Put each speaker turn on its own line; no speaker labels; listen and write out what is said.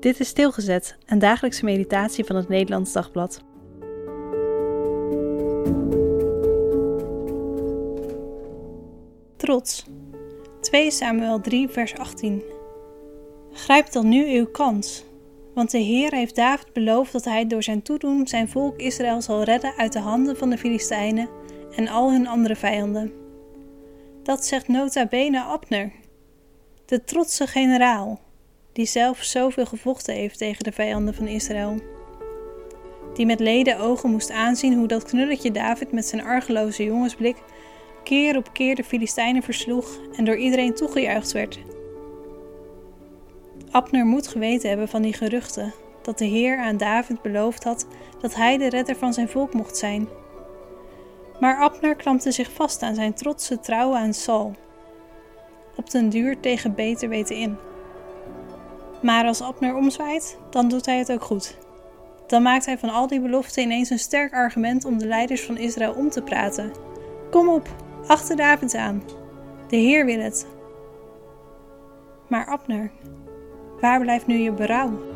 Dit is Stilgezet, een dagelijkse meditatie van het Nederlands Dagblad. Trots. 2 Samuel 3, vers 18. Grijp dan nu uw kans, want de Heer heeft David beloofd dat hij door zijn toedoen zijn volk Israël zal redden uit de handen van de Filistijnen en al hun andere vijanden. Dat zegt nota bene Abner, de trotse generaal, die zelf zoveel gevochten heeft tegen de vijanden van Israël. Die met leden ogen moest aanzien hoe dat knulletje David met zijn argeloze jongensblik keer op keer de Filistijnen versloeg en door iedereen toegejuicht werd. Abner moet geweten hebben van die geruchten dat de Heer aan David beloofd had dat hij de redder van zijn volk mocht zijn. Maar Abner klampte zich vast aan zijn trotse trouw aan Saul, op den duur tegen beter weten in. Maar als Abner omzwaait, dan doet hij het ook goed. Dan maakt hij van al die beloften ineens een sterk argument om de leiders van Israël om te praten. Kom op, achter David aan. De Heer wil het. Maar Abner, waar blijft nu je berouw?